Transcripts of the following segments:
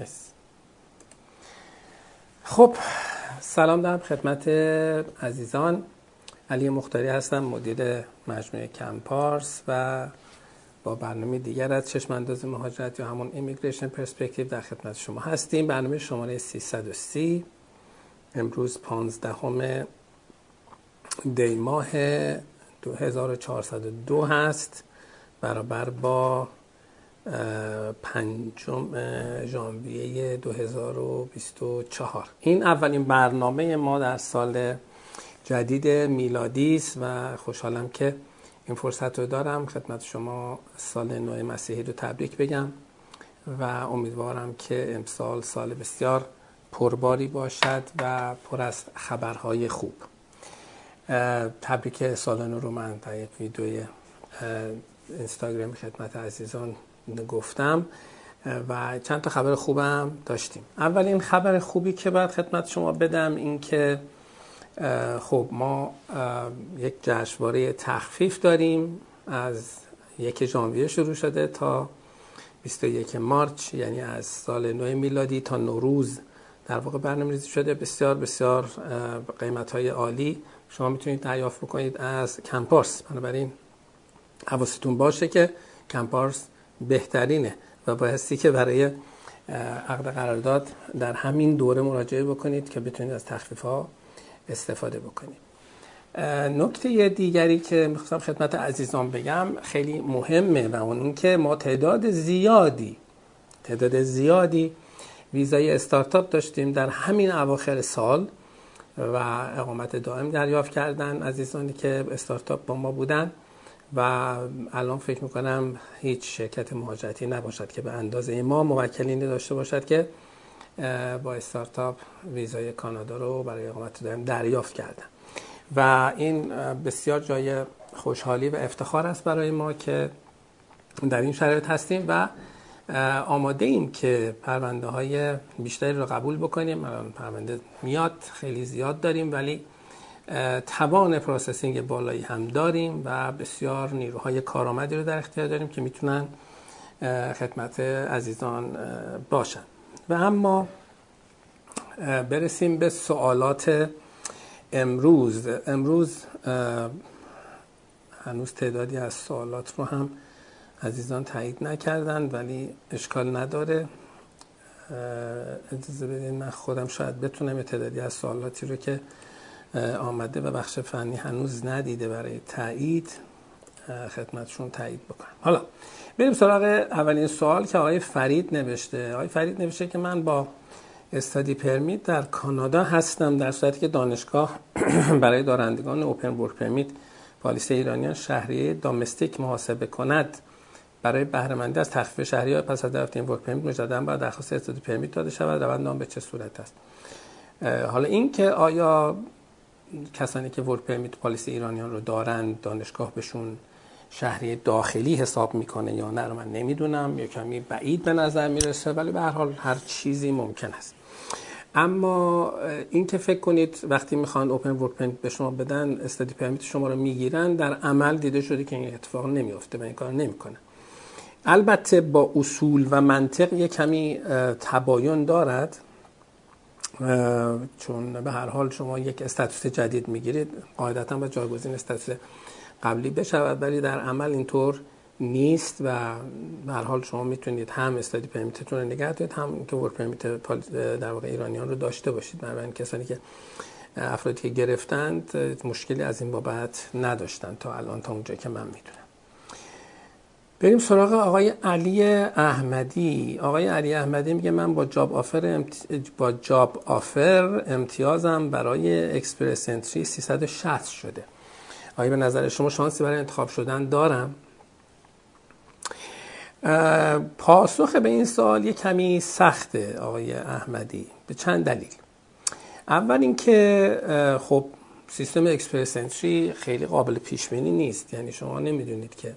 yes. خب سلام دارم خدمت عزیزان. علی مختاری هستم مدیر مجموعه کمپارس و با برنامه دیگر از چشم انداز مهاجرت یا همون ایمیگریشن پرسپکتیو در خدمت شما هستیم. برنامه شماره 330 امروز 15 همه دی ماه 2402 هست. برابر با پنجم ژانویه 2024 این اولین برنامه ما در سال جدید میلادی است و خوشحالم که این فرصت رو دارم خدمت شما سال نو مسیحی رو تبریک بگم و امیدوارم که امسال سال بسیار پرباری باشد و پر از خبرهای خوب. تبریک سال نو رو من در یک ویدیوی اینستاگرام خدمت عزیزان گفتم و چند تا خبر خوبم داشتیم. اولین خبر خوبی که باید خدمت شما بدم این که خب ما یک جشنواره تخفیف داریم. از یک ژانویه شروع شده تا 21 مارچ یعنی از سال نو میلادی تا نوروز در واقع برنامه ریزی شده. بسیار بسیار قیمت های عالی. شما می‌تونید دریافت بکنید از کمپارس. بنابراین حواستون باشه که کمپارس بهترینه و بایستی که برای عقد قرارداد در همین دوره مراجعه بکنید که بتونید از تخفیف ها استفاده بکنید. نکته دیگری که می‌خواستم خدمت عزیزان بگم خیلی مهمه و اون که ما تعداد زیادی تعداد زیادی ویزای استارتاپ داشتیم در همین اواخر سال و اقامت دائم دریافت کردن عزیزانی که استارتاپ با ما بودن. و الان فکر می‌کنم هیچ شرکت مهاجرتی نباشد که به اندازه ما موکلین داشته باشد که با استارتاپ ویزای کانادا رو برای اقامت دائم دریافت کردن. و این بسیار جای خوشحالی و افتخار است برای ما که در این شرایط هستیم و آماده ایم که پرونده های بیشتری رو قبول بکنیم. الان پرونده میاد خیلی زیاد داریم ولی توان processing بالایی هم داریم و بسیار نیروهای کارآمدی رو در اختیار داریم که می‌تونن خدمت عزیزان باشن. و اما برسیم به سوالات امروز. امروز هنوز تعدادی از سوالات رو هم عزیزان تایید نکردن ولی اشکال نداره. اجازه بدین من خودم شاید بتونم تعدادی از سوالاتی رو که آمده و بخش فنی هنوز ندیده برای تایید. خدمتشون تایید بکنم. حالا بریم سراغ اولین سوال که آقای فرید نوشته. آقای فرید نوشته که من با استادی پرمیت در کانادا هستم در صورتی که دانشگاه برای دارندگان اوپن ورک پرمیت پالیسی ایرانیان شهریه دامستیک محاسبه کند. برای بهرهمندی از تخفیف شهری پس از دریافت این ورک پرمیت مجددا باید درخواست استادی پرمیت داده شود. روند آن به چه صورت است؟ حالا این که آیا کسانی که ورک پرمیت پالیسی ایرانیان رو دارند دانشگاه بهشون شهری داخلی حساب می‌کنه یا نه رو من نمی‌دونم. یا کمی بعید به نظر می‌رسه ولی به هر حال هر چیزی ممکن است. اما این که فکر کنید وقتی می‌خوان اوپن ورک پرمیت به شما بدن استادی پرمیت شما رو می‌گیرن در عمل دیده شده که این اتفاق نمیافته و این کار نمی‌کنه. البته با اصول و منطق یک کمی تباین دارد. چون به هر حال شما یک استاتوس جدید می‌گیرید قاعدتا با جایگزین استاتوس قبلی بشود ولی در عمل اینطور نیست و به هر حال شما می‌تونید هم استادی پرمیتتون رو نگه دارید هم که ورک پرمیت در واقع ایرانیان رو داشته باشید. بنابراین کسانی که افرادی که گرفتند مشکلی از این بابت نداشتن تا الان تا اونجا که من می‌دونم. بریم سراغ آقای علی احمدی. آقای علی احمدی میگه من با job offer امت... با job offer امتیازم برای Express Entry 360 شده. آیا به نظر شما شانسی برای انتخاب شدن دارم؟ پاسخ به این سوال یه کمی سخته آقای احمدی به چند دلیل. اول اینکه خب سیستم Express Entry خیلی قابل پیش بینی نیست. یعنی شما نمی‌دونید که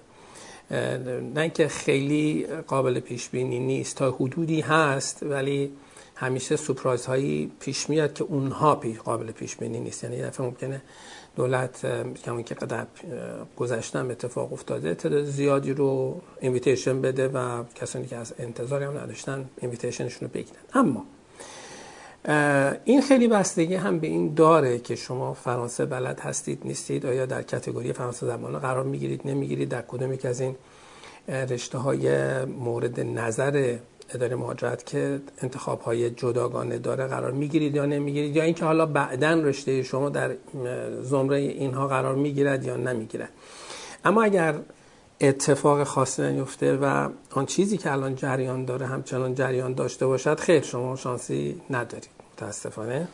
نه که خیلی قابل پیش بینی نیست تا حدودی هست ولی همیشه surprise هایی پیش میاد که اونها پی قابل پیش بینی نیست. یعنی یه دفعه ممکنه دولت کما اینکه قدر گذشتن اتفاق افتاده تعداد زیادی رو invitation بده و کسانی که از انتظاری هم نداشتن invitation شون رو بگیرن. اما این خیلی بستگی هم به این داره که شما فرانسه بلد هستید نیستید آیا در category فرانسه زبان قرار می‌گیرید نمی‌گیرید در کدوم یک از این رشته های مورد نظر اداره مهاجرت که انتخاب های جداگانه داره قرار می‌گیرید یا نمی‌گیرید یا اینکه حالا بعدا رشته شما در زمره اینها قرار می‌گیرد یا نمی‌گیرد. اما اگر اتفاق خاصی نیفته و آن چیزی که الان جریان داره همچنان جریان داشته باشد خیر شما شانسی ندارید متاسفانه.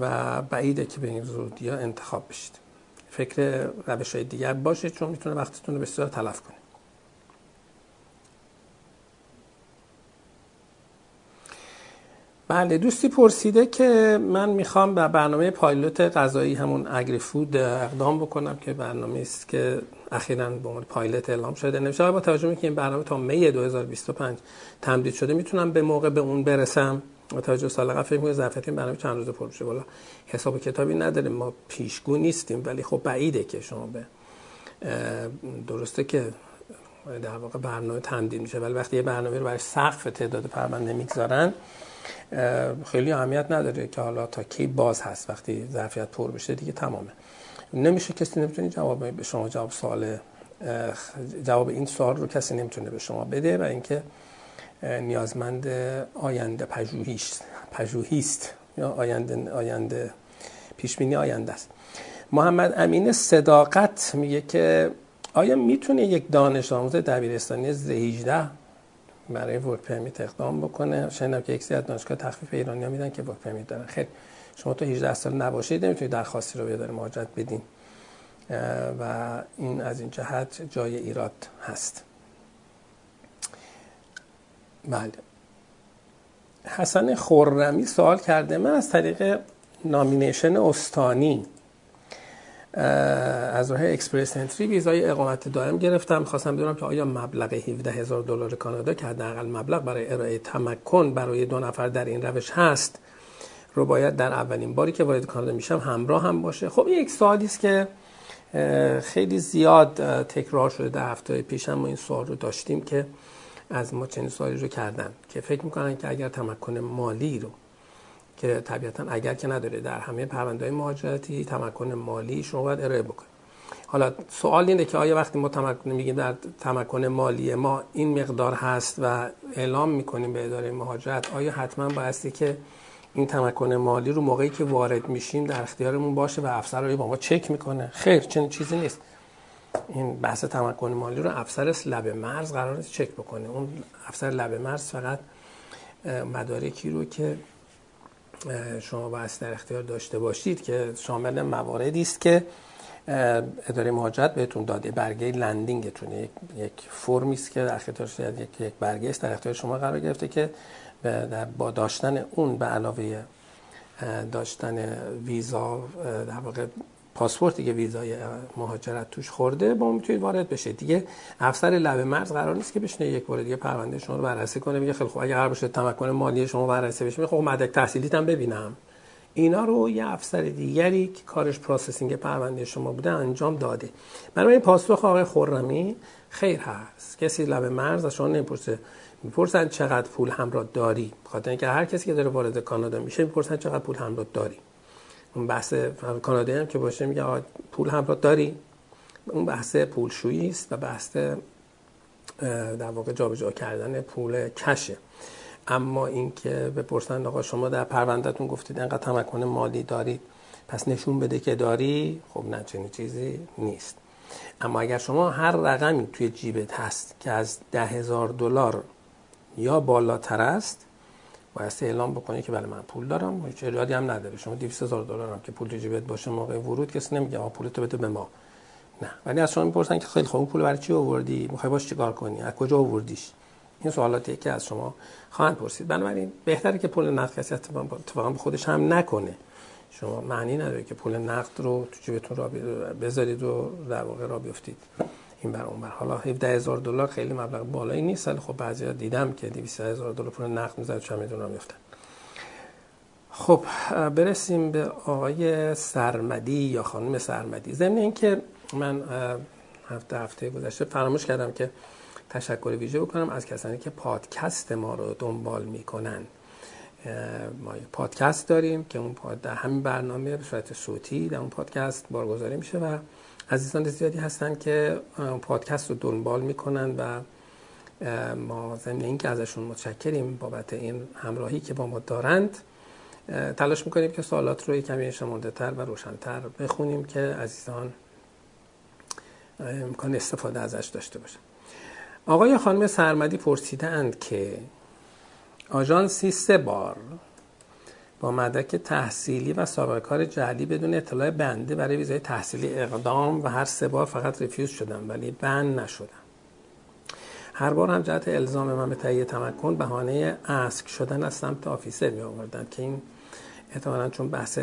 و بعیده که به این زودی ها انتخاب بشید. فکر روش های دیگر باشید چون می‌تونه وقتتون رو بسیار تلف کنید بله دوستی پرسیده که من می‌خوام به برنامه پایلوت غذایی همون اگری فود اقدام بکنم که برنامه است که اخیرا به عنوان پایلوت اعلام شده. نمیشه با توجه که این برنامه تا می 2025 تمدید شده. می‌تونم به موقع به اون برسم؟ با توجه سال قبل فکر ظرفیت این برنامه چند روز پر بشه والا حساب کتابی نداریم. ما پیشگو نیستیم ولی خب بعیده که شما به درسته که در واقع برنامه تمدید میشه ولی وقتی یه برنامه رو برای سقف تعداد پرونده می‌گذارن خیلی اهمیت نداره که حالا تا کی باز هست وقتی ظرفیت پر بشه دیگه تمامه. نمیشه کسی نمی‌تونه جواب به شما جواب سوال جواب این سوال رو کسی نمی‌تونه به شما بده و اینکه نیازمند آینده پژوهیست پژوهیست یا آینده آینده پیش بینی آینده است. محمد امین صداقت میگه که آیا می‌تونه یک دانش آموز دبیرستانی ز 18 برای work permit اقدام بکنه. شنیدم که یک از دانشگاه تخفیف ایرانی ها میدن که work permit دارن. خیر شما تو 18 سال نباشید نمی‌تونید درخواستی رو به اداره مهاجرت بدین. و این از این جهت جای ایراد هست. بله. حسن خورمی سوال کرده من از طریق nomination استانی از راه Express Entry ویزای اقامت دائم گرفتم. خواستم بدونم که آیا مبلغ 17 هزار دلار کانادا که حداقل مبلغ برای ارائه تمکن برای دو نفر در این روش هست رو باید در اولین باری که وارد کانادا میشم همراه هم باشه. خب این یک سوالی است که خیلی زیاد تکرار شده در هفته پیش هم ما این سوال رو داشتیم که از ما چنین سوالی رو کردن که فکر می‌کنن که اگر تمکن مالی رو که طبیعتا اگر که نداره در همه پرونده های مهاجرتی تمکن مالی شما باید ارائه بکنید حالا سوال اینه که آیا وقتی ما تمکن میگیم در تمکن مالی ما این مقدار هست و اعلام می‌کنیم به اداره مهاجرت آیا حتما بایستی که این تمکن مالی رو موقعی که وارد میشیم در اختیارمون باشه و افسر رو با ما چک می‌کنه؟ خیر چنین چیزی نیست. این بحث تمکن مالی رو افسر لب مرز قرار چک بکنه. اون افسر لب مرز فقط مدارکی رو که شما باید در اختیار داشته باشید که شامل مواردی است که اداره مهاجرت بهتون داده. برگه لندینگتون یک فرمی است که در اختیار یک یک برگه است. در اختیار شما قرار گرفته که با داشتن اون به علاوه داشتن ویزا در واقع پاسپورتی که ویزای مهاجرت توش خورده با می‌تونید وارد بشه دیگه افسر لبه مرز قرار نیست که بشینه یک بار دیگه پرونده شما رو بررسی کنه میگه خیلی خوب اگه قرار باشه تمکن مالی شما بررسی بشه خب مدرک تحصیلیت هم ببینم. اینا رو یه افسر دیگری که کارش processing پرونده شما بوده انجام داده. برای پاسخ آقای خرمی خیر هست. کسی لبه مرز از شما نمی‌پرسه می‌پرسن چقدر پول همراه داری؟ خاطر اینکه هر کسی که داره وارد کانادا میشه می‌پرسن چقدر پول همراه داری. اون بحث کانادایی هم که باشه میگه پول همراه داری. اون بحث پولشویی است و بحث در واقع جابجا کردن پول کشه. اما اینکه بپرسن آقا شما در پروندهتون گفتید انقدر تمکن مالی دارید پس نشون بده که داری؟ خب نه چنین چیزی نیست. اما اگر شما هر رقمی توی جیبت هست که از ده هزار دلار یا بالاتر است باید اعلام بکنی که بله من پول دارم هیچ ایرادی هم نداره. شما 200 هزار دلار هم که پول تو جیبت باشه موقع ورود کسی نمیگه آ پولتو بده به ما. نه. ولی از شما می‌پرسن که خیلی خوب پول برای چی آوردی؟ می‌خوای باش چیکار کنی؟ از کجا آوردیش؟ این سوالاتی که از شما خواهند پرسید. بنابراین بهتره که پول نقد کسی اتفاقا به خودش هم نکنه. شما معنی نداره که پول نقد رو تو جیبتون را بذارید و در واقع را بیفتید. این بر اون بر. حالا 17 هزار دلار خیلی مبلغ بالایی نیست ولی خب بعضیا دیدم که 200 هزار دلار پول نقد می‌ذارن چه می‌دونم میفتن خب برسیم به آقای سرمدی یا خانم سرمدی. ضمن اینکه من هفته هفته گذشته فراموش کردم که تشکر ویژه بکنم از کسانی که پادکست ما رو دنبال می‌کنن. ما یک پادکست داریم که اون در همین برنامه به صورت صوتی در اون پادکست بارگذاری میشه و عزیزان زیادی هستن که پادکست رو دنبال می‌کنن و ما ضمن اینکه ازشون متشکریم بابت این همراهی که با ما دارند. تلاش می‌کنیم که سوالات رو کمی شمانده تر و روشنتر بخونیم که عزیزان امکان استفاده ازش داشته باشن. آقای خانم سرمدی پرسیدند که آژانسی سه بار با مدرک تحصیلی و سابقه کار جعلی بدون اطلاع بنده برای ویزای تحصیلی اقدام و هر سه بار فقط رفیوز شدم ولی بند نشدم. هر بار هم جهت الزام من به تهیه تمکن بهانه اسک شدن از سمت آفیسر می آوردن که این احتمالا چون بحث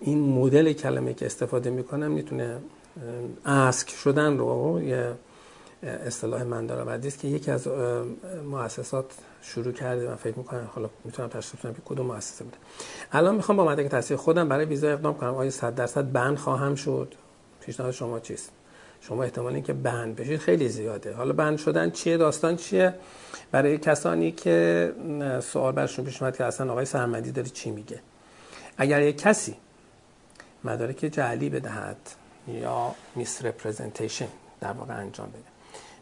این مدل کلمه که استفاده می‌کنم می‌تونه اسک شدن رو یه اصطلاح من داره که یکی از مؤسسات شروع کرده من فکر می‌کنم حالا می‌تونم تشخیص بدم که کدوم مؤسسه بوده. الان می‌خوام با مدرک تحصیل خودم برای ویزا اقدام کنم. آیا 100 درصد بند خواهم شد؟ پیشنهاد شما چیست؟ شما احتمال اینکه بند بشید خیلی زیاده. حالا بند شدن چیه؟ داستان چیه؟ برای کسانی که سوال برشون پیش اومد که اصلا آقای سرمدی داره چی میگه؟ اگر یک کسی مدارک جعلی بدهد یا misrepresentation در واقع انجام بده.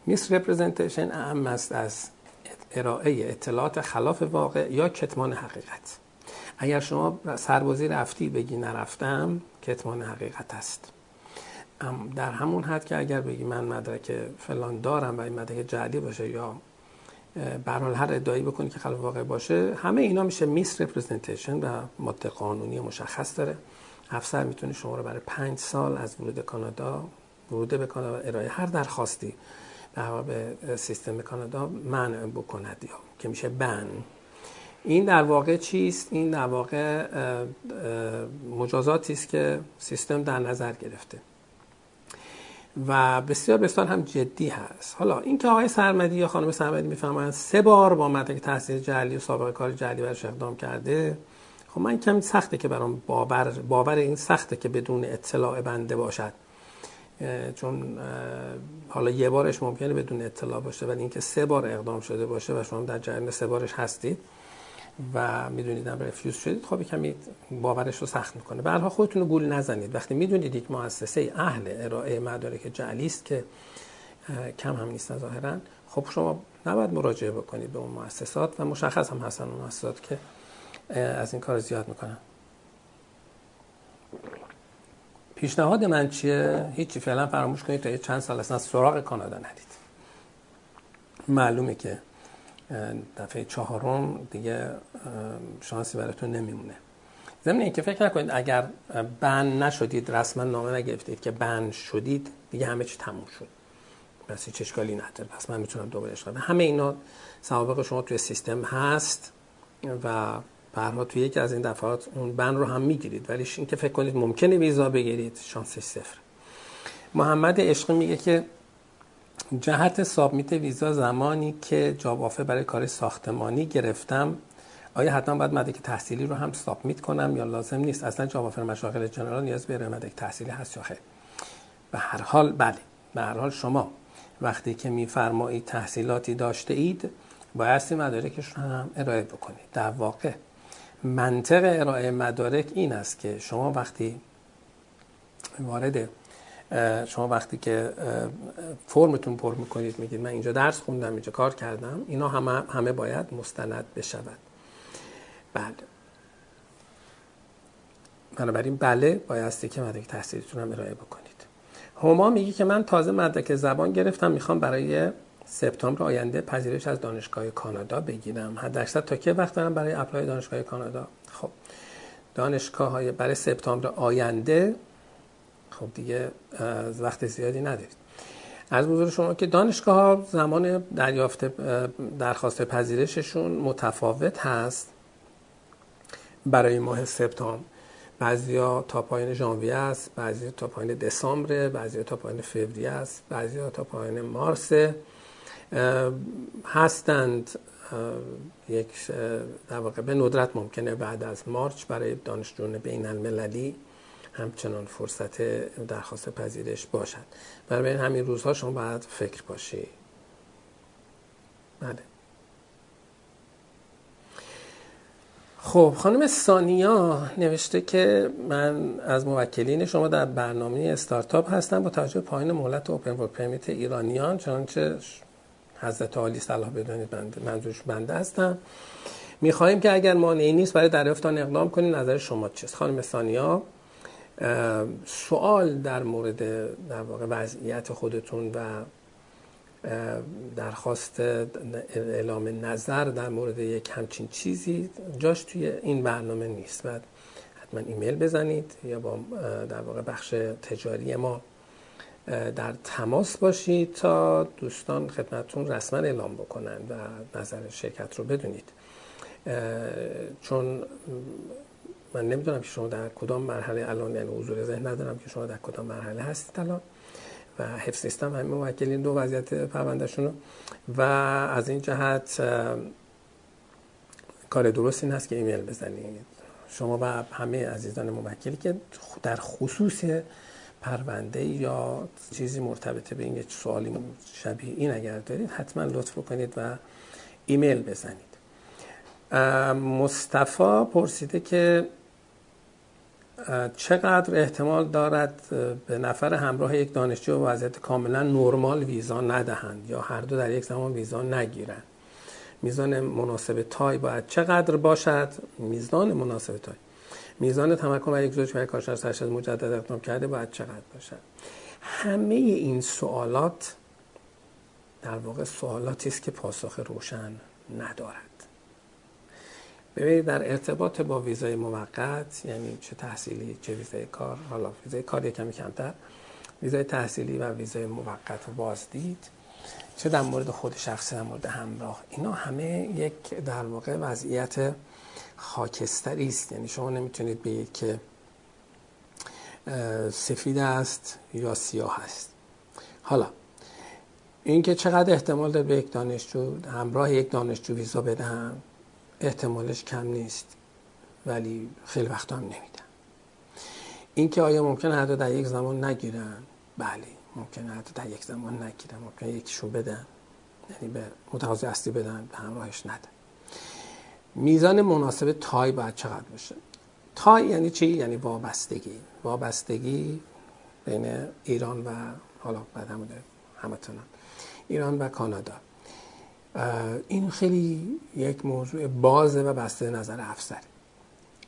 misrepresentation اعم است از ارائه اطلاعات خلاف واقع یا کتمان حقیقت. اگر شما سربازی رفتی بگی نرفتم کتمان حقیقت است. در همون حد که اگر بگی من مدرک فلان دارم و این مدرک جعلی باشه یا برحال هر ادعایی بکنی که خلاف واقع باشه همه اینا میشه misrepresentation و ماده قانونی مشخص داره. افسر می‌تونه شما رو برای پنج سال از ورود کانادا ورود به کانادا ارائه هر درخواستی در به سیستم کانادا منع بکند یا که میشه بن این در واقع چیست؟ این در واقع مجازاتی است که سیستم در نظر گرفته. و بسیار بسیار هم جدی هست. حالا این که آقای سرمدی یا خانم سرمدی می‌فهمن سه بار با مدرک تحصیل جعلی و سابقه کار جعلی برش اقدام کرده خب من کمی سخته که برام باور باور این سخته که بدون اطلاع بنده باشد. چون حالا یه بارش ممکنه بدون اطلاع باشه ولی اینکه سه بار اقدام شده باشه و شما در جریان سه بارش هستید و می‌دونید هم رفیوز شدید خب کمی باورش رو سخت می‌کنه. به خودتون رو گول نزنید. وقتی می‌دونید یک مؤسسه اهل ارائه مدارک جعلی است که کم هم نیست ظاهرا خب شما نباید مراجعه بکنید به اون مؤسسات و مشخص هم هستن اون مؤسسات که از این کار زیاد می‌کنن. پیشنهاد من چیه؟ هیچی فعلا فراموش کنید تا چند سال اصلا سراغ کانادا ندید. معلومه که دفعه چهارم دیگه شانسی براتون نمیمونه. ضمن اینکه فکر نکنید اگر بن نشدید رسما نامه نگرفتید که بن شدید دیگه همه چی تموم شد. پس هیچ اشکالی نداره. پس من می‌تونم دوباره اشکال همه اینا سوابق شما توی سیستم هست و برها توی یکی از این دفعات اون بن رو هم می‌گیرید. ولی این که فکر کنید ممکنه ویزا بگیرید شانسش صفر. محمد عشقی میگه که جهت سابمیت ویزا زمانی که جاب برای کار ساختمانی گرفتم آیا حتما باید مدرک تحصیلی رو هم سابمیت کنم یا لازم نیست؟ اصلا جاب آفر مشاغل جنرال نیاز به مدرک تحصیلی هست یا خیر؟ به هر حال بله. به هر حال شما وقتی که میفرمایید تحصیلاتی داشته اید باید مدارکش رو هم ارائه بکنید. در واقع منطق ارائه مدارک این است که شما وقتی وارد شما وقتی که فرمتون پر می‌کنید میگید من اینجا درس خوندم اینجا کار کردم اینا همه, همه باید مستند بشود. بله. بنابراین بله بایستی که مدرک تحصیلیتون هم ارائه بکنید. هما میگه که من تازه مدرک زبان گرفتم می‌خوام برای سپتامبر آینده پذیرش از دانشگاه کانادا بگیرم. حد تا که وقت دارم برای اپلای دانشگاه کانادا؟ خب دانشگاه های برای سپتامبر آینده خب دیگه وقت زیادی ندارید. از بزرگ شما که دانشگاه ها زمان دریافت درخواست پذیرششون متفاوت هست. برای ماه سپتامبر بعضیا تا پایین ژانویه است بعضی تا پایین دسامبر بعضی تا پایین فوریه است بعضی تا پایین مارس. هستند یک در واقع به ندرت ممکنه بعد از مارچ برای دانشجویان بین المللی همچنان فرصت درخواست پذیرش باشد. برای همین روزها شما باید فکر باشی. بله. خب خانم سانیا نوشته که من از موکلین شما در برنامه استارتاپ هستم با توجه پایین مهلت اوپن ورک پرمیت ایرانیان چنانچه حضرت عالی صلاح بدانید بنده منظورش بنده هستم. می‌خواهیم که اگر مانعی نیست برای دریافت آن اقدام کنید نظر شما چیست؟ خانم سانیا سوال در مورد در واقع وضعیت خودتون و درخواست اعلام نظر در مورد یک همچین چیزی جاش توی این برنامه نیست. و حتما ایمیل بزنید یا با در واقع بخش تجاری ما در تماس باشید تا دوستان خدمتون رسما اعلام بکنند و نظر شرکت رو بدونید. چون من نمی‌دونم که شما در کدام مرحله الان یعنی حضور ذهن ندارم که شما در کدام مرحله هستید الان و حفظ سیستم همین موکلین دو وضعیت پروندهشون و از این جهت کار درست این هست که ایمیل بزنید. شما و همه عزیزان موکلی که در خصوص پرونده یا چیزی مرتبط به این سوالی شبیه این اگر دارید حتما لطف کنید و ایمیل بزنید. مصطفی پرسیده که چقدر احتمال دارد به نفر همراه یک دانشجو وضعیت کاملا نرمال ویزا ندهند یا هر دو در یک زمان ویزا نگیرند؟ میزان مناسب تای باید چقدر باشد؟ میزان مناسب تای. میزان تمکن و یک زوج برای کارشناس سرشد مجدد اقدام کرده باید چقدر باشد؟ همه این سوالات در واقع سوالاتی است که پاسخ روشن ندارد. ببینید در ارتباط با ویزای موقت یعنی چه تحصیلی چه ویزای کار حالا ویزای کار یکمی کمتر ویزای تحصیلی و ویزای موقت رو بازدید چه در مورد خود شخصی در مورد همراه اینا همه یک در واقع وضعیت خاکستری است. یعنی شما نمی‌تونید بگید که سفید است یا سیاه است. حالا اینکه چقدر احتمال داره به یک دانشجو همراه یک دانشجو ویزا بدهم احتمالش کم نیست ولی خیلی وقت هم نمیدن اینکه آیا ممکن دو در یک زمان نگیرن؟ بله ممکن دو در یک زمان نگیرن ممکن یکیشون بدن یعنی به متقاضی اصلی بدن به همراهش ندن. میزان مناسب تای باید چقدر باشه؟ تای یعنی چی؟ یعنی وابستگی. وابستگی بین ایران و حالا بعد همتون ایران و کانادا. این خیلی یک موضوع بازه و بسته نظر افسر.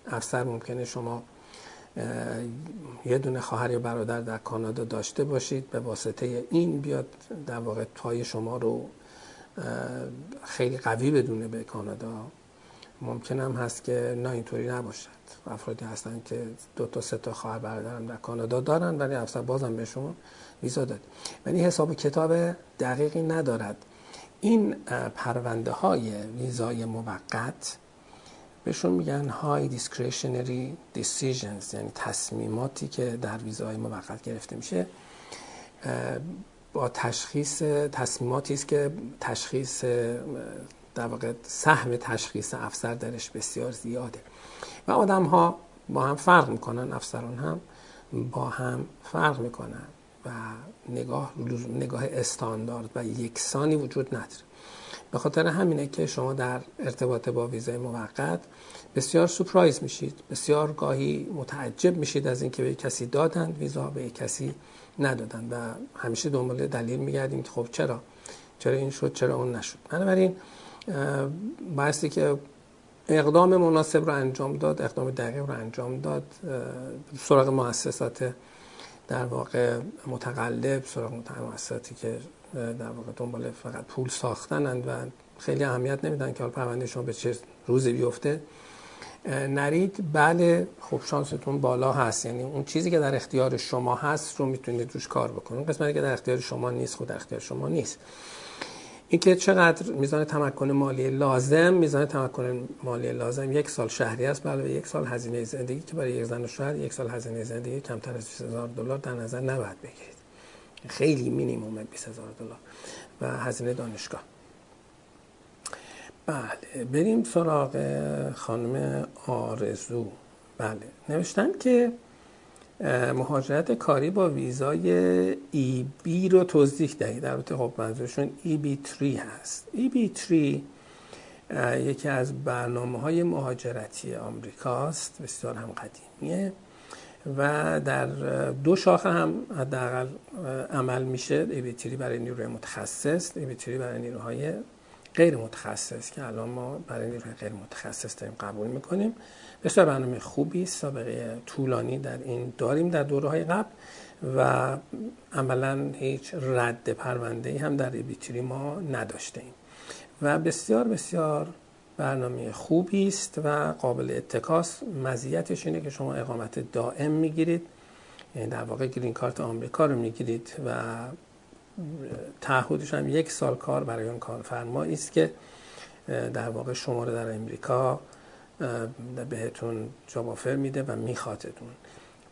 افسر ممکنه شما یه دونه خواهر یا برادر در کانادا داشته باشید به واسطه این بیاد در واقع پای شما رو خیلی قوی بدونه به کانادا. ممکن هم هست که نه اینطوری نباشد. افرادی هستن که دو تا سه تا خواهر برادرم در کانادا دارن ولی افسر بازم بهشون ویزا داد ولی حساب کتاب دقیقی ندارد. این پرونده های ویزای موقت بهشون میگن های discretionary decisions یعنی تصمیماتی که در ویزای موقت گرفته میشه. با تشخیص تصمیماتی است که تشخیص در واقع سهم تشخیص افسر درش بسیار زیاده. و آدم ها با هم فرق می‌کنن افسران هم با هم فرق می‌کنن و نگاه نگاه استاندارد و یکسانی وجود نداره. به خاطر همینه که شما در ارتباط با ویزای موقت بسیار سپرایز میشید. بسیار گاهی متعجب میشید از اینکه به کسی دادند ویزا به کسی ندادن. و همیشه دنبال دلیل میگردیم خب چرا؟ چرا این شد؟ چرا اون نشد؟ بنابراین بایستی که اقدام مناسب رو انجام داد اقدام دقیق رو انجام داد سراغ مؤسسات در واقع متقلب سراغ مؤسساتی که در واقع دنبال فقط پول ساختنند و خیلی اهمیت نمیدن که حال پرونده شما به چه روزی بیفته. نرید بله خب شانستون بالا هست. یعنی اون چیزی که در اختیار شما هست رو می‌تونید روش کار بکنید. قسمتی که در اختیار شما نیست خود در اختیار شما نیست. اینکه چقدر میزان تمکن مالی لازم میزان تمکن مالی لازم یک سال شهری است. بله یک سال هزینه زندگی که برای یک زن و شوهر یک سال هزینه زندگی کمتر از 20000 دلار در نظر نباید بگیرید. خیلی مینیمم 20000 دلار و هزینه دانشگاه. بله بریم سراغ خانم آرزو. بله نوشتن که مهاجرت کاری با ویزای ای بی رو توضیح دهید. در خب منظورشون ای بی 3 هست. ای بی 3 یکی از برنامه های مهاجرتی آمریکاست بسیار هم قدیمیه و در دو شاخه هم حداقل عمل میشه. ایبیتری برای نیروی متخصص ایبیتری برای نیروهای غیر متخصص که الان ما برای نیروهای غیر متخصص داریم قبول می‌کنیم. بسیار برنامه خوبی سابقه طولانی در این داریم در دوره های قبل و عملا هیچ رد پرونده هم در ایبیتری ما نداشته ایم. و بسیار بسیار برنامه خوبی است و قابل اتکاس مزیتش اینه که شما اقامت دائم می‌گیرید. یعنی در واقع گرین کارت آمریکا رو می‌گیرید و تعهدش هم یک سال کار برای اون کارفرمایی است که در واقع شما رو در امریکا بهتون جاب آفر میده و میخوادتون.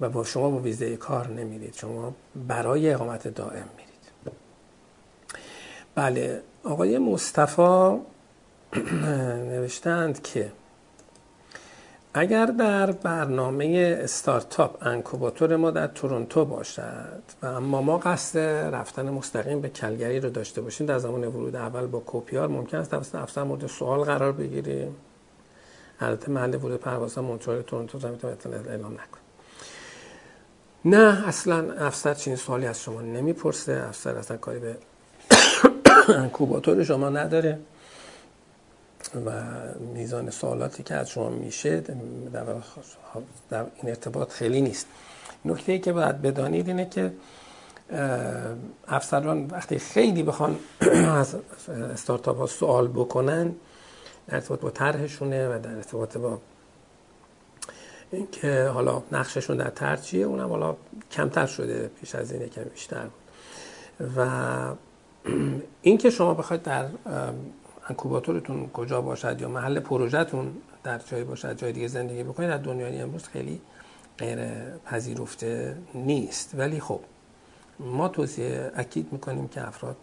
و با شما با ویزه کار نمیرید شما برای اقامت دائم میرید. بله آقای مصطفی نوشتند که اگر در برنامه استارتاپ انکوباتور ما در تورنتو باشد و اما ما قصد رفتن مستقیم به کلگری رو داشته باشیم در زمان ورود اول با کوپیار ممکن است توسط افسر مورد سوال قرار بگیریم. البته محل ورود پرواز مونترال تورنتو زمین اعلام نکن نه اصلا افسر چنین سوالی از شما نمی‌پرسه. افسر اصلا کاری به انکوباتور شما نداره. و میزان سوالاتی که از شما میشه در, این ارتباط خیلی نیست. نکته ای که باید بدانید اینه که افسران وقتی خیلی بخوان از استارتاپ ها سوال بکنن در ارتباط با طرحشونه و در ارتباط با اینکه حالا نقششون در طرح چیه اونم حالا کمتر شده پیش از اینه که بیشتر. بود و اینکه شما بخواید در انکوباتورتون کجا باشد یا محل پروژهتون در جایی باشد جای دیگه زندگی بکنید در دنیای امروز خیلی غیر پذیرفته نیست. ولی خب ما توصیه اکید می‌کنیم که افراد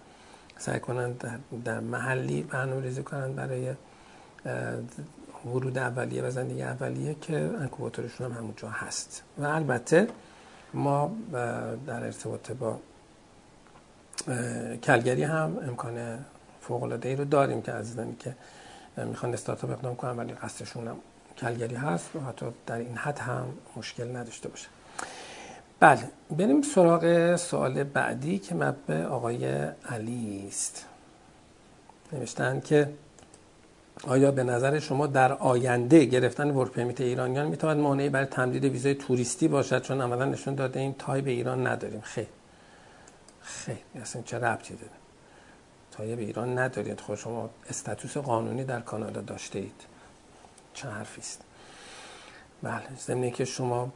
سعی کنند در, در محلی برنامه ریزی کنند برای ورود اولیه و زندگی اولیه که انکوباتورشون هم همونجا هست. و البته ما در ارتباط با کلگری هم امکان فوق العاده ای رو داریم که عزیزانی که می‌خوان استارتاپ اقدام کنن ولی قصدشون هم کلگری هست و حتی در این حد هم مشکل نداشته باشه. بله بریم سراغ سوال بعدی که مبه آقای علی است. نوشتن که آیا به نظر شما در آینده گرفتن ورک پرمیت ایرانیان می‌تواند مانعی برای تمدید ویزای توریستی باشد؟ چون عملا نشون داده این تای به ایران نداریم. خیر. خیر. اصلا چه ربطی داره؟ تایه به ایران ندارید. خود شما استاتوس قانونی در کانادا داشته اید. چه حرفی است؟ بله ضمن که شما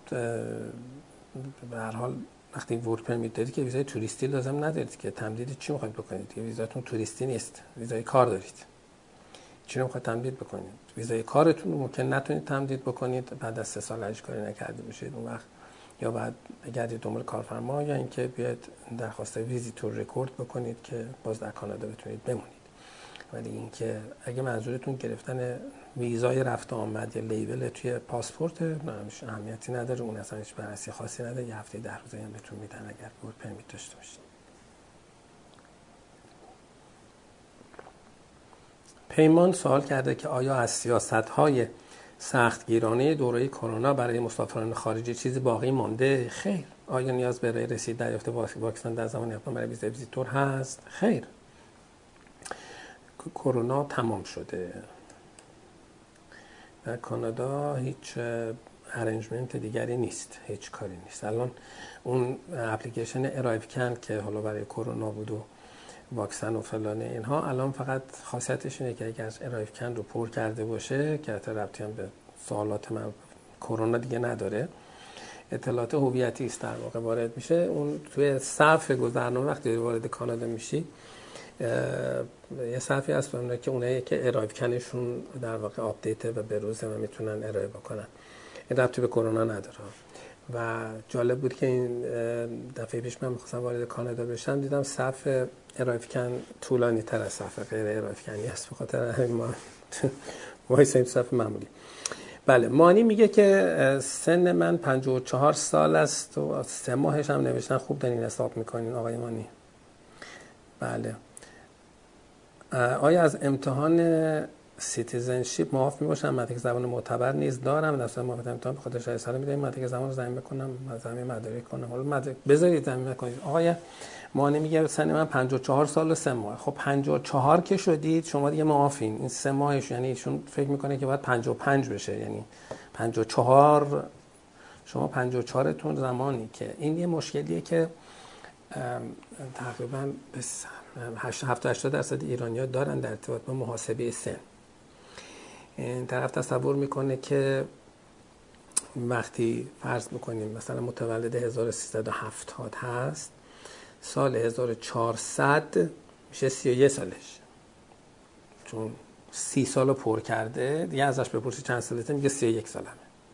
به هر حال وقتی work permit دارید که ویزای توریستی لازم ندارید که تمدید چی می‌خواید بکنید؟ که ویزاتون توریستی نیست. ویزای کار دارید. چی رو می‌خواید تمدید بکنید؟ ویزای کارتون رو ممکن نتونید تمدید بکنید. بعد از سه سال هیچ کاری نکرده اون وقت یا بعد بگردید دنبال کارفرما یا اینکه بیاید درخواست visitor record بکنید که باز در کانادا بتونید بمونید. ولی اینکه اگه منظورتون گرفتن ویزای رفت آمد یا لیبل توی پاسپورت نمیشه اهمیتی نداره. اون اصلا هیچ بررسی خاصی نداره. یه هفته ده روزه هم بهتون میدن اگر بود پرمیت داشته باشید. پیمان سوال کرده که آیا از سیاست های سختگیرانه دوره کرونا برای مسافران خارجی چیزی باقی مانده؟ خیر. آیا نیاز به رسید؟ دریافت واکسن در زمان اقدام برای ویزای ویزیتور هست؟ خیر. کرونا تمام شده. در کانادا هیچ arrangement دیگری نیست. هیچ کاری نیست. الان اون application ArriveCAN که حالا برای کرونا بود و واکسن و فلانه اینها الان فقط خاصیتش اینه که اگر ArriveCAN رو پر کرده باشه که حتی ربطی هم به سوالات من کرونا دیگه نداره اطلاعات هویتی است در واقع وارد میشه. اون توی صف گذرنامه وقتی وارد کانادا میشی یه صفی هست که اونایی که ArriveCAN شون در واقع update و بروزه و می‌تونن ارائه بکنن. این ربطی به کرونا نداره. و جالب بود که این دفعه پیش من می‌خواستم وارد کانادا بشم دیدم صف ArriveCAN طولانی تر از صف غیر ArriveCAN ی هست به خاطر همین ما وایسادیم صف معمولی. بله مانی میگه که سن من 54 سال است و سه ماهش هم نوشتن. خوب دارین حساب می‌کنین آقای مانی. بله. آیا از امتحان citizenship معاف می باشم مدرک زبان معتبر نیز دارم. صورت موافقت امتحان به خودش سال میدیم مدرک زبان رو ضمیمه بکنم ضمیمه مدرک کنم. حالا مدرک بذارید ضمیمه کنید آقای مانی میگه سن من 54 سال و 3 ماه. خب 54 که شدید شما دیگه معافین. این سه ماهش یعنی ایشون فکر می‌کنه که باید 55 بشه. یعنی 54 شما 54 تون زمانی که. این یه مشکلیه که تقریبا 70 80 درصد ایرانیا دارن در ارتباط با محاسبه سن. این طرف تصور می‌کنه که وقتی فرض می‌کنیم مثلا متولد 1370 هست سال 1400 میشه 31 سالش. چون سی سال رو پر کرده دیگه ازش بپرسی چند سالته میگه 31 سالمه.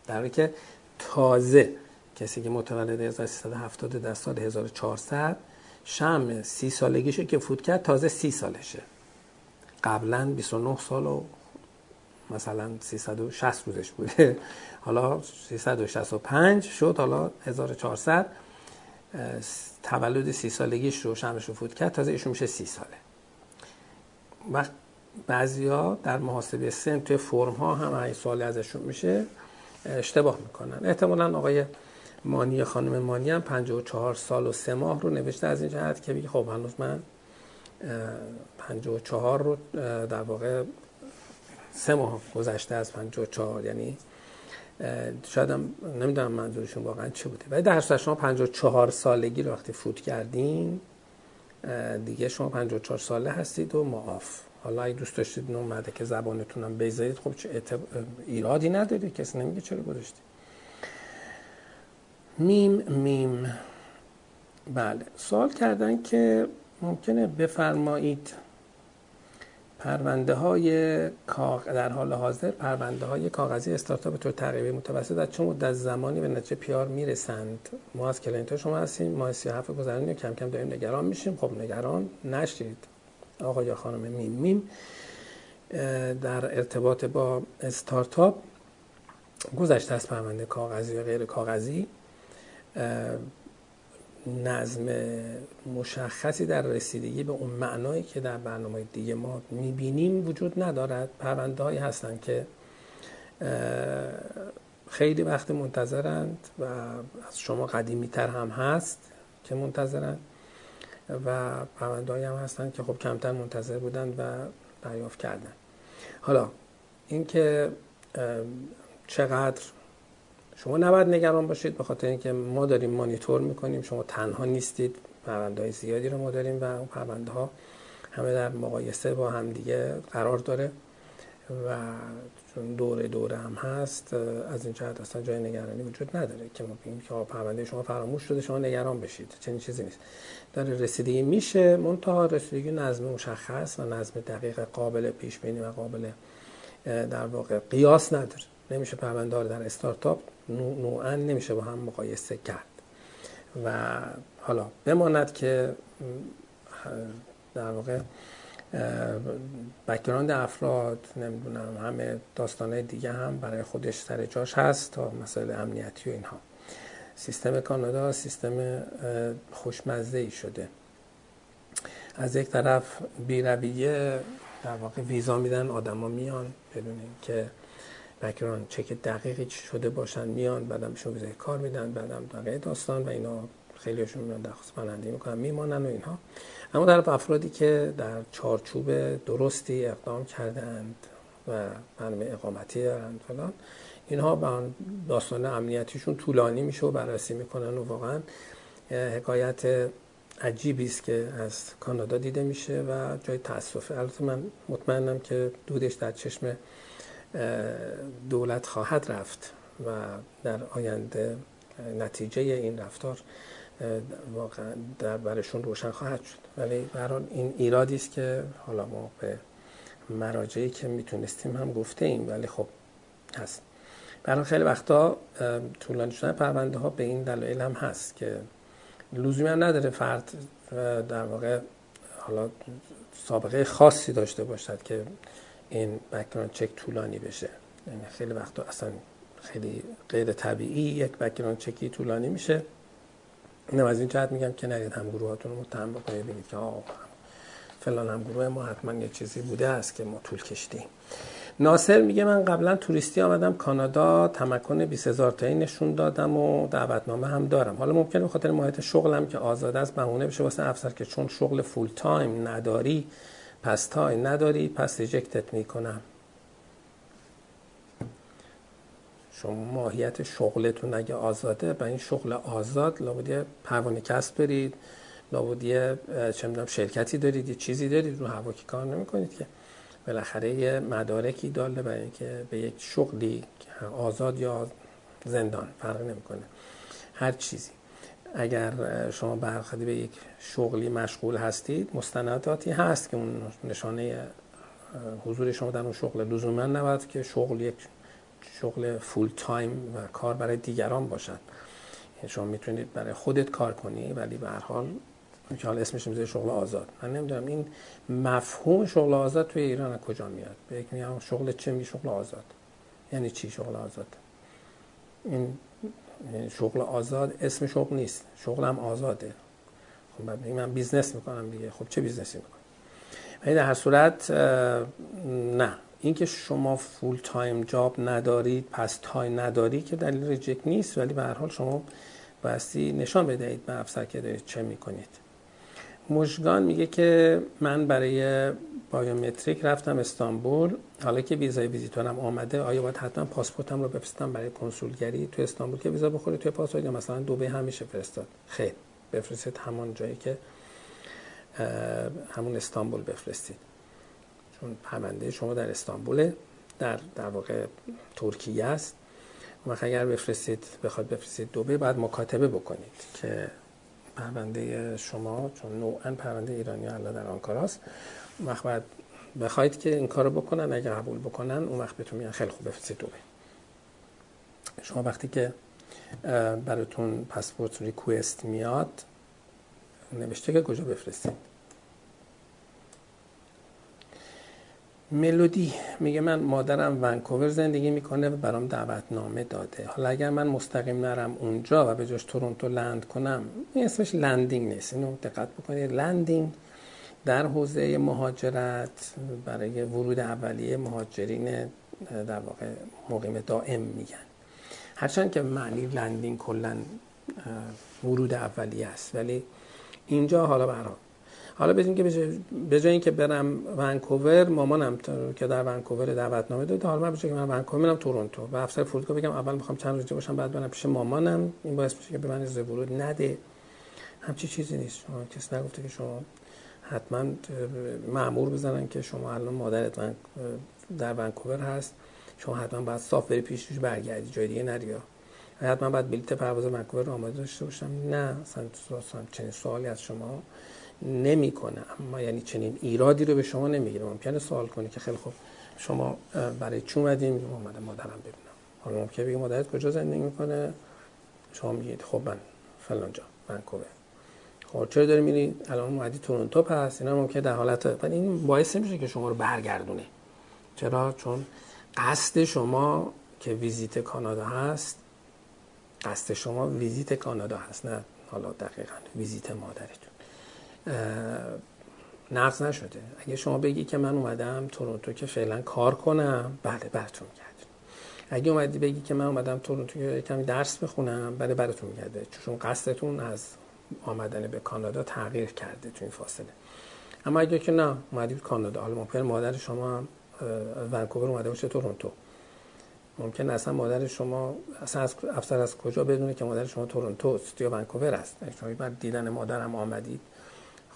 در حالی که تازه کسی که متولد 1370 در سال 1400 شم سی سالگیشه که فوت کرد تازه سی سالشه. قبلا 29 سال و مثلا 360 روزش بوده. حالا 365 شد حالا 1400 تولد سی سالگیش رو شمش رو فوت کرد تازه ایشون میشه سی ساله. وقت بعضیا در محاسبه سن توی فرم ها هم این سوالی ازشون میشه اشتباه می‌کنن. احتمالا آقای مانی خانم مانی هم 54 سال و سه ماه رو نوشته از این جهت که بگی خب هنوز من 54 رو در واقع سه ماه گذشته از 54 یعنی شاید هم نمی‌دونم منظورشون واقعا چه بوده. ولی در شما 54 سالگی رو وقتی فوت کردین دیگه شما 54 ساله هستید و معاف حالا اگه دوست داشتید نوع که زبانتون هم بذارید خب چه ایرادی نداره. کسی نمیگه چرا گذاشتید میم میم. بله. سوال کردن که ممکنه بفرمایید پرونده های در حال حاضر پرونده های کاغذی استارتاپ تو تقریبی متوسط در چه مدت زمانی به نتیجه پیار می‌رسند؟ ما از کلینتور شما هستیم ما 37 گذرانی کم کم داریم نگران میشیم. خب نگران نشید آقا یا خانم میم میم در ارتباط با استارتاپ گذشته از پرونده کاغذی و غیر کاغذی نظم مشخصی در رسیدگی به اون معنایی که در برنامه دیگه ما می‌بینیم وجود ندارد. پرونده هایی هستن که خیلی وقت منتظرند و از شما قدیمی تر هم هست که منتظرند و پرونده هم هستن که خب کمتر منتظر بودند و دریافت کردن حالا اینکه چقدر شما نباید نگران باشید به خاطر اینکه ما داریم مانیتور می‌کنیم. شما تنها نیستید. پرونده های زیادی رو ما داریم و اون پرونده ها همه در مقایسه با هم دیگه قرار داره و چون دوره دوره هم هست از این جهت اصلا جای نگرانی وجود نداره که ما بگیم که پرونده شما فراموش شده شما نگران بشید. چنین چیزی نیست. داره رسیدگی میشه. منتها رسیدگی نظم مشخص و نظم دقیق قابل پیش بینی و قابل در واقع قیاس نداره. نمیشه پرونده در استارتاپ نوعا نمیشه با هم مقایسه کرد. و حالا بماند که در واقع background افراد نمی‌دونم همه داستانه دیگه هم برای خودش سر جاش هست تا مسائل امنیتی و اینها. سیستم کانادا سیستم خوشمزه ای شده. از یک طرف بی‌رویه در واقع ویزا میدن آدما میان بدون که background check دقیقی شده باشن میان بعدم بهشون ویزای کار میدن بعدم بقیه داستان و اینا خیلیشون میان درخواست پناهندگی می‌کنن میمانن و اینها. اما در افرادی که در چارچوب درستی اقدام کردند و برنامه اقامتی دارند فلان اینها به داستان امنیتیشون طولانی میشه و بررسی می‌کنن و واقعا حکایت عجیبی است که از کانادا دیده میشه و جای تاسفه البته من مطمئنم که دودش در چشم دولت خواهد رفت و در آینده نتیجه این رفتار واقعا در برشون روشن خواهد شد. ولی برحال این ایرادی است که حالا ما به مراجعی که می‌تونستیم هم گفته ایم ولی خب هست. برای خیلی وقتا طولانی شدن پرونده ها به این دلایل هم هست که لزومی هم نداره فرد در واقع حالا سابقه خاصی داشته باشد که این background check طولانی بشه. یعنی خیلی وقتا اصلا خیلی غیر طبیعی یک background check ی طولانی میشه. اینم از این جهت میگم که نرید هم گروهاتون رو متهم بکنید بگید که آقا فلان هم گروه ما حتما یه چیزی بوده است که ما طول کشیدیم ناصر میگه من قبلا توریستی آمدم کانادا تمکن 20 هزار تایی نشون دادم و دعوتنامه هم دارم. حالا ممکنه به خاطر ماهیت شغلم که آزاد است بهونه بشه واسه افسر که چون شغل full-time نداری پس تای نداری پس ریجکتت می‌کنم. شما ماهیت شغلتون اگه آزاده با این شغل آزاد لابد پروانه کسب برید لابد چه می‌دونم شرکتی دارید یه چیزی دارید رو هوا که کار نمی‌کنید که بالاخره یه مدارکی داله برای اینکه به یک شغلی آزاد یا زندان فرق نمی‌کنه. هر چیزی. اگر شما برخوردی به یک شغلی مشغول هستید مستنداتی هست که اون نشانه حضور شما در اون شغل لزوما نباید که شغل یک شغل فول تایم و کار برای دیگران باشد. یعنی شما می‌تونید برای خودت کار کنی ولی به هر حال که حالا اسمش می‌ذاره شغل آزاد. من نمی‌دونم این مفهوم شغل آزاد توی ایران کجا میاد؟ به یک شغل چه می شغل آزاد. یعنی چی شغل آزاد؟ این شغل آزاد اسم شغل نیست. شغلم آزاده. خب من business می‌کنم دیگه. خب چه business ی می‌کنم ولی در هر صورت نه. اینکه شما full-time job ندارید پس tie نداری که دلیل reject نیست ولی به هر حال شما بایستی نشان بدهید به افسر که دارید چه می‌کنید. مژگان میگه که من برای biometric رفتم استانبول. حالا که ویزای ویزیتورم آمده آیا باید حتما پاسپورتم رو بفرستم برای کنسولگری تو استانبول که ویزا بخوره توی پاسپورت یا مثلا دبی همیشه فرستاد؟ خیر بفرستید همون جایی که همون استانبول بفرستید. چون پرونده شما در استانبول در در واقع ترکیه است. و اگر بفرستید بخواد بفرستید دوبه بعد مکاتبه بکنید که پرونده شما چون نوعا پرونده ایرانی حالا در آنکاراست وقت بخواید که این کارو بکنن اگر قبول بکنن اون وقت بهتون میگن خیلی خوب بفرستید دوبه شما وقتی که براتون پاسپورت ریکوست میاد نوشته که کجا بفرستید. ملودی میگه من مادرم ونکوور زندگی می‌کنه و برام دعوتنامه داده. حالا اگر من مستقیم نرم اونجا و به جاش تورنتو لند کنم این اسمش landing نیست. اینو دقت بکنید. landing در حوزه مهاجرت برای ورود اولیه مهاجرین در واقع مقیم دائم میگن. هرچند که معنی landing کلا ورود اولیه است. ولی اینجا حالا برام حالا بدین که به جای اینکه برم ونکوور مامانم که در ونکوور دعوتنامه داده حالا من به که من ونکوور میرم تورنتو. و افسر فرودگاه بگم اول می‌خوام چند روز باشم بعد برم پیش مامانم. این باعث میشه که به من اجازه ورود نده. همچی چیزی نیست. شما کس نگفته که شما حتما معمور بزنن که شما الان مادرت در ونکوور هست. شما حتما باید صاف بری پیش برگردی جای دیگه نریا حتما باید بلیت پرواز ونکوور رو آماده داشته باشم. نه اصلا چنین سوالی از شما نمی‌کنه اما یعنی چنین ایرادی رو به شما نمی‌گیره. ممکنه سوال کنی که خیلی خوب شما برای چی اومدیم اومدم مادرم ببینم. حالا ممکنه بگه مادرت کجا زندگی می‌کنه؟ شما میگید خب من فلان جا ونکوور خب چرا داری میری؟ الان اومدی تورنتو پس اینا ممکنه در حالت ولی این باعث نمیشه که شما رو برگردونه. چرا؟ چون قصد شما که ویزیت کانادا هست قصد شما ویزیت کانادا هست نه حالا دقیقا ویزیت مادرتون. نقض نشده. اگه شما بگی که من اومدم تورنتو که فعلا کار کنم بله براتون میگرده. اگه اومدی بگی که من اومدم تورنتو که کمی درس بخونم بله براتون میگرده. چون قصدتون از آمدن به کانادا تغییر کرده تو این فاصله. اما اگه که نه اومدی کانادا. حالا ممکن مادر شما هم ونکوور اومده باشه تورنتو. ممکن اصلا مادر شما اصلا از افسر از کجا بدونه که مادر شما تورنتو است یا ونکوور است؟ شما بعد دیدن مادرم آمدید.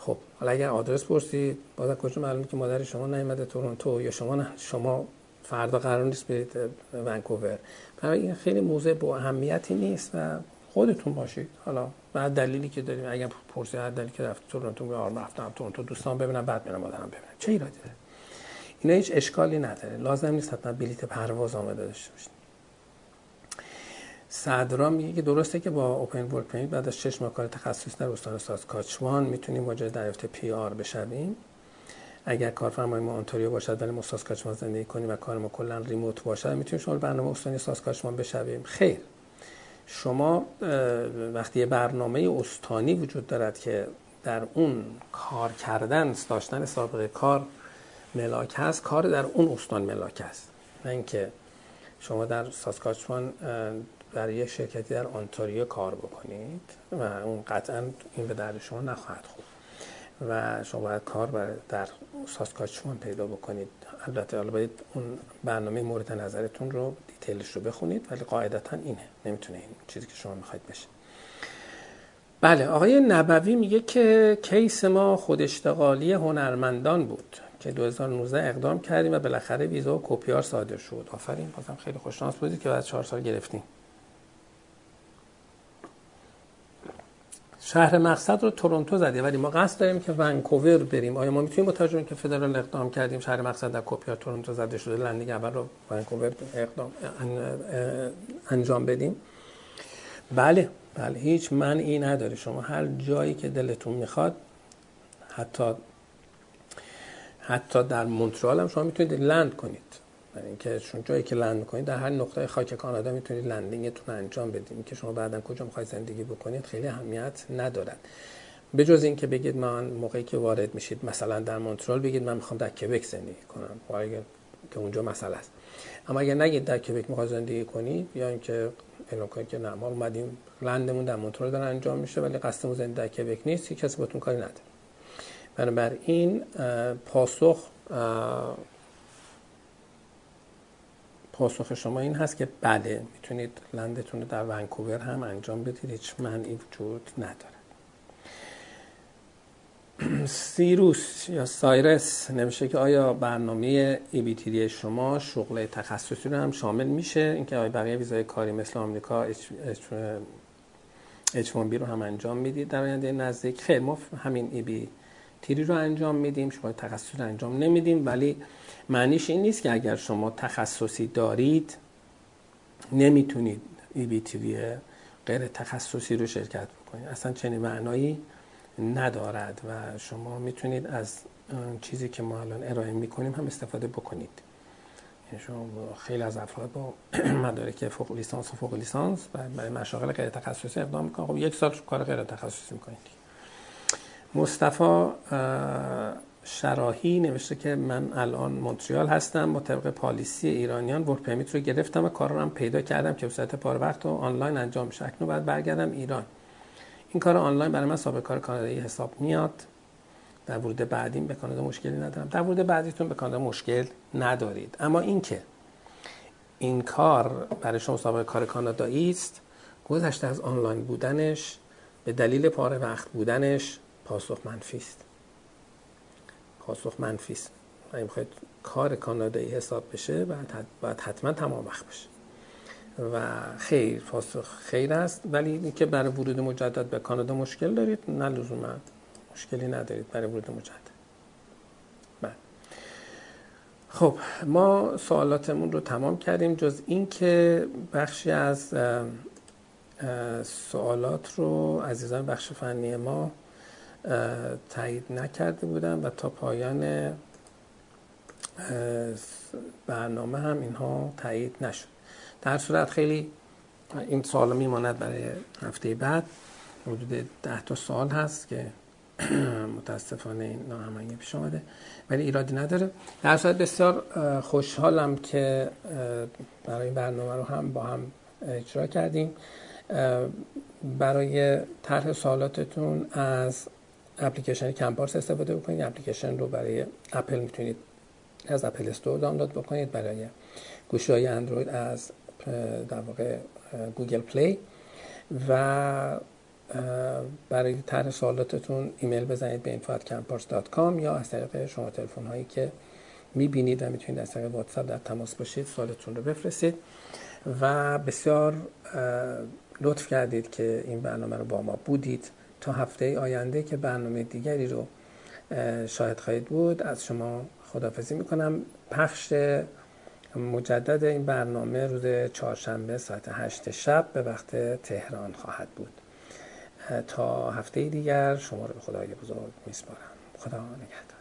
خب حالا اگر آدرس پرسید باز کجا معلومه که مادر شما نیومده تورنتو یا شما نه شما فردا قرار نیست برید ونکوور. برای این خیلی موضوع با اهمیتی نیست و خودتون باشید. حالا بعد دلیلی که داریم اگر پرسید هر دلیلی که رفت تورنتو به رفتم تورنتو دوستان ببینم بعد میرم مادرم ببینم چه ایرادی داره؟ اینا هیچ اشکالی نداره. لازم نیست حتما بلیت پرواز آمده داشته باشید. صدرا میگه که درسته که با اوپن ورک پرمیت بعد از شش ماه کار تخصصی در استان ساسکاچوان می‌تونیم واجد دریافت پی آر بشویم. اگر کارفرمای ما آنتاریو باشد ولی ما ساسکاچوان زندگی کنیم و کار ما کلا ریموت باشد می‌تونیم شما برنامه استانی ساسکاچوان بشویم. خیر. شما وقتی یه برنامه استانی وجود دارد که در اون کار کردن داشتن سابقه کار ملاک هست کار در اون استان ملاک است. نه اینکه شما در ساسکاچوان برای یک شرکتی در آنتاریو کار بکنید و اون قطعا این به درد شما نخواهد خوب و شما باید کار در ساسکاچوان پیدا بکنید. البته حالا باید اون برنامه مورد نظرتون رو دیتیلش رو بخونید ولی قاعدتا اینه. نمی‌تونه این چیزی که شما می‌خواید بشه. بله آقای نبوی میگه که کیس ما خوداشتغالی هنرمندان بود که 2019 اقدام کردیم و بالاخره ویزا و کپیار صادر شد. آفرین بازم خیلی خوششانس بودید که بعد چهار سال گرفتیم. شهر مقصد رو تورنتو زدی ولی ما قصد داریم که ونکوور بریم. آیا ما می‌تونیم با توجه که فدرال اقدام کردیم شهر مقصد در COPR تورنتو زده شده landing اول رو ونکوور اقدام انجام بدیم؟ بله بله. هیچ منعی نداره. شما هر جایی که دلتون می‌خواد حتی حتی در مونترال هم شما می‌تونید land کنید. برای اینکه چون جایی که land کنید در هر نقطه خاک کانادا می‌تونید landing تون انجام بدید که شما بعدا کجا می‌خواید زندگی بکنید خیلی اهمیت ندارد. به جز اینکه بگید من موقعی که وارد میشید مثلا در مونترال بگید من می‌خوام در کبک زندگی کنم که اونجا مسئله است. اما اگر نگید در کبک می‌خواد زندگی کنید یا اینکه اعلام کنید که نه ما اومدیم لندمون در مونترال داره انجام میشه ولی قصدمون زندگی در کبک نیست کسی باتون کاری نداره. بنابراین پاسخ پاسخ شما این هست که بله می‌تونید لندتون رو در ونکوور هم انجام بدید هیچ منعی وجود نداره. سیروس یا سایرس نمیشه که آیا برنامه ای شما شغل تخصصی رو هم شامل میشه؟ اینکه آیا بقیه ویزای کاری مثل آمریکا اچ بی رو هم انجام می‌دید در آینده نزدیک؟ خیر ما همین ای بی تیری رو انجام میدیم شما تخصصی رو انجام نمیدیم ولی معنیش این نیست که اگر شما تخصصی دارید نمی‌تونید ای بی تیری غیر تخصصی رو شرکت بکنید. اصلا چنین معنایی ندارد و شما می‌تونید از چیزی که ما الان ارائه می‌کنیم هم استفاده بکنید. یعنی شما خیلی از افراد با مدارک فوق لیسانس و فوق لیسانس برای مشاغل غیر تخصصی اقدام می‌کنن. خب یک سال کار غیر تخصصی می‌کنید. مصطفی شراحی نوشته که من الان مونتریال هستم با طبق پالیسی ایرانیان ورک پرمیت رو گرفتم و کار رو پیدا کردم که به صورت پار وقت و آنلاین انجام میشه اکنون باید برگردم ایران. این کار آنلاین برای من سابقه کار کانادایی حساب میاد. در ورود بعدیم به کانادا مشکلی ندارم. در ورود بعدیتون به کانادا مشکل ندارید. اما اینکه این کار برای شما سابقه کار کانادایی است گذشته از آنلاین بودنش به دلیل پاره وقت بودنش پاسخ منفی است. پاسخ منفی است. اگه می‌خواید کار کانادایی حساب بشه باید, باید حتما تمام وقت بشه و خیر پاسخ خیر است. ولی اینکه برای ورود مجدد به کانادا مشکل دارید؟ نه لزوما. مشکلی ندارید برای ورود مجدد. بله. خب ما سوالاتمون رو تمام کردیم. جز اینکه بخشی از سوالات رو عزیزان بخش فنی ما تایید نکرده بودم و تا پایان برنامه هم اینها تایید نشد. در صورت خیلی این سوال میماند برای هفته بعد. حدود ده تا سال هست که متاسفانه این ناهمنگی پیش آمده ولی ایرادی نداره. در صورت بسیار خوشحالم که برای این برنامه رو هم با هم اجرا کردیم. برای طرح سوالاتتون از اپلیکیشن کمپارس استفاده بکنید. اپلیکیشن رو برای اپل می‌تونید از اپل استور دانلود بکنید. برای گوشی های اندروید از در واقع گوگل پلی. و برای طرح سوالاتتون ایمیل بزنید به info@campars.com یا از طریق شما تلفن هایی که می‌بینید و می‌تونید از طریق واتساپ در تماس باشید سوالتون رو بفرستید. و بسیار لطف کردید که این برنامه رو با ما بودید. تا هفته آینده که برنامه دیگری رو شاهد خواهید بود. از شما خدافزی می‌کنم. پخش مجدد این برنامه روز چهارشنبه ساعت هشت شب به وقت تهران خواهد بود. تا هفته دیگر شما رو به خدای بزرگ میسپارم. خدا نگهدارتون.